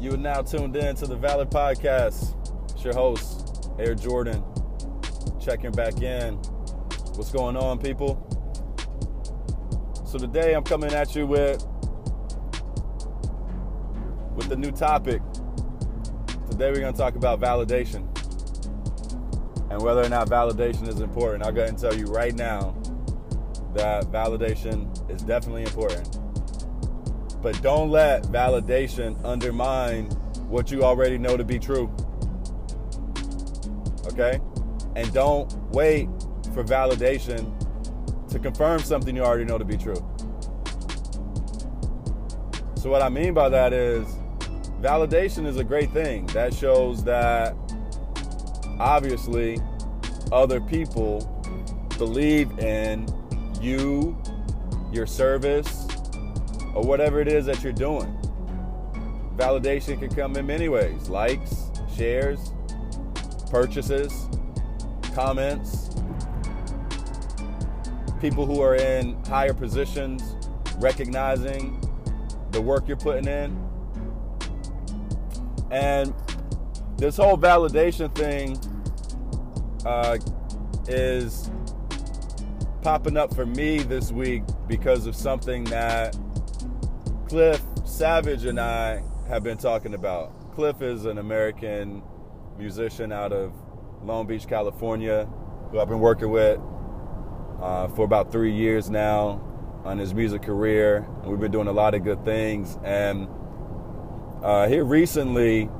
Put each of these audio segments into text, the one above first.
You are now tuned in to the Valid Podcast. It's your host, Air Jordan. Checking back in. What's going on, people? So today I'm coming at you with with a new topic. Today we're going to talk about validation and whether or not validation is important. I'll go ahead and tell you right now that validation is definitely important. But don't let validation undermine what you already know to be true. Okay? And don't wait for validation to confirm something you already know to be true. So, what I mean by that is validation is a great thing. That shows that obviously other people believe in you, your service, or whatever it is that you're doing. Validation can come in many ways likes, shares, purchases, comments, people who are in higher positions recognizing the work you're putting in. And this whole validation thing uh, is popping up for me this week because of something that Cliff Savage and I have been talking about. Cliff is an American musician out of Long Beach, California, who I've been working with uh, for about three years now on his music career. We've been doing a lot of good things. And uh, here recently,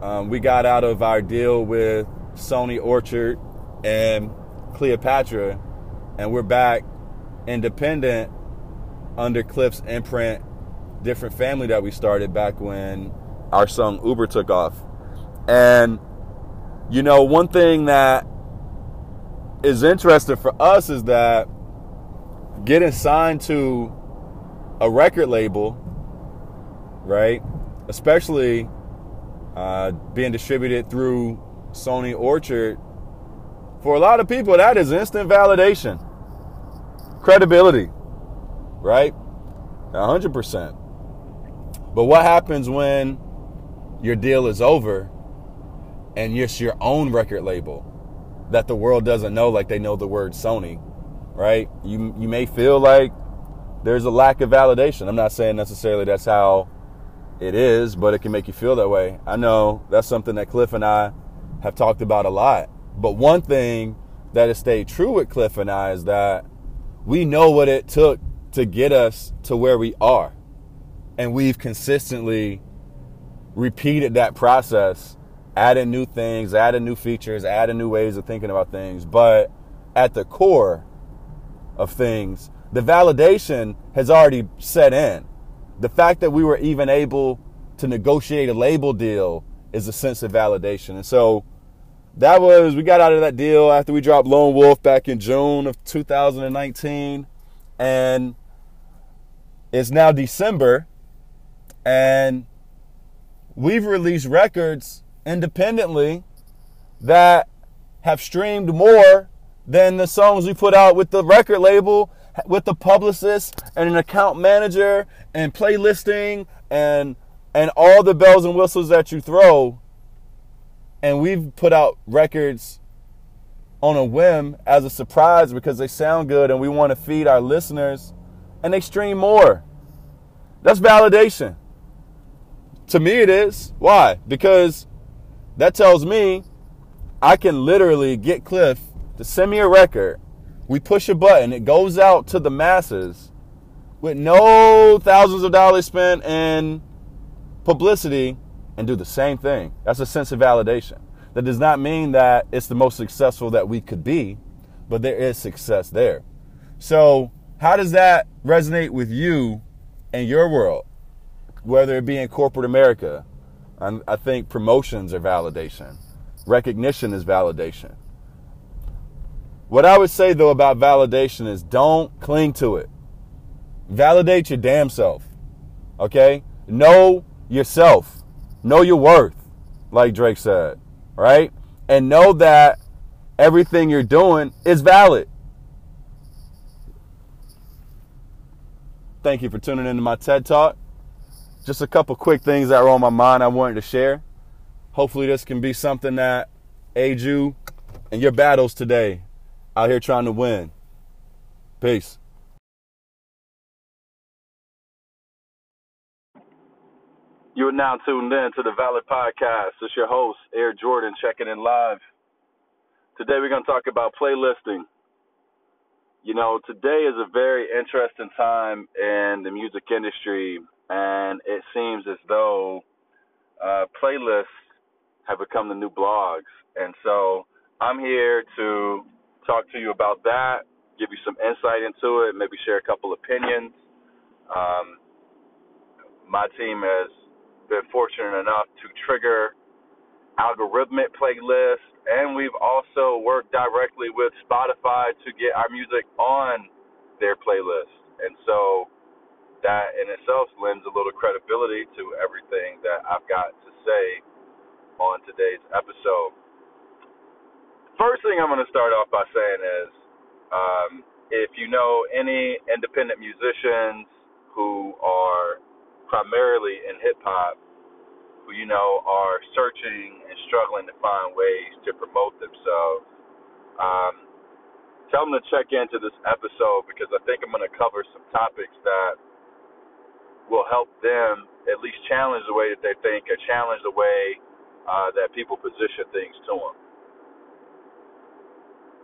um, we got out of our deal with Sony Orchard and Cleopatra, and we're back independent under Cliff's imprint different family that we started back when our song Uber took off. And, you know, one thing that is interesting for us is that getting signed to a record label, right? Especially uh, being distributed through Sony Orchard, for a lot of people, that is instant validation, credibility, right? 100%. But what happens when your deal is over and it's your own record label that the world doesn't know like they know the word Sony, right? You you may feel like there's a lack of validation. I'm not saying necessarily that's how it is, but it can make you feel that way. I know that's something that Cliff and I have talked about a lot. But one thing that has stayed true with Cliff and I is that we know what it took to get us to where we are and we've consistently repeated that process, adding new things, adding new features, adding new ways of thinking about things. But at the core of things, the validation has already set in. The fact that we were even able to negotiate a label deal is a sense of validation. And so that was, we got out of that deal after we dropped Lone Wolf back in June of 2019. And it's now December and we've released records independently that have streamed more than the songs we put out with the record label, with the publicist and an account manager and playlisting and and all the bells and whistles that you throw. And we've put out records on a whim as a surprise because they sound good and we want to feed our listeners and they stream more. That's validation. To me, it is. Why? Because that tells me I can literally get Cliff to send me a record. We push a button, it goes out to the masses with no thousands of dollars spent in publicity and do the same thing. That's a sense of validation. That does not mean that it's the most successful that we could be, but there is success there. So, how does that resonate with you and your world? Whether it be in corporate America. And I think promotions are validation. Recognition is validation. What I would say though about validation is don't cling to it. Validate your damn self. Okay? Know yourself. Know your worth, like Drake said. Right? And know that everything you're doing is valid. Thank you for tuning into my TED Talk. Just a couple quick things that were on my mind I wanted to share. Hopefully, this can be something that aids you in your battles today out here trying to win. Peace. You are now tuned in to the Valid Podcast. It's your host, Air Jordan, checking in live. Today we're going to talk about playlisting. You know, today is a very interesting time in the music industry, and it seems as though uh, playlists have become the new blogs. And so I'm here to talk to you about that, give you some insight into it, maybe share a couple opinions. Um, my team has been fortunate enough to trigger algorithmic playlists, and we've also worked directly with Spotify to get our music on their playlist. And so that in itself lends a little credibility to everything that I've got to say on today's episode. First thing I'm going to start off by saying is um, if you know any independent musicians who are primarily in hip hop who you know are searching and struggling to find ways to promote themselves. Um, tell them to check into this episode because I think I'm going to cover some topics that will help them at least challenge the way that they think or challenge the way uh, that people position things to them.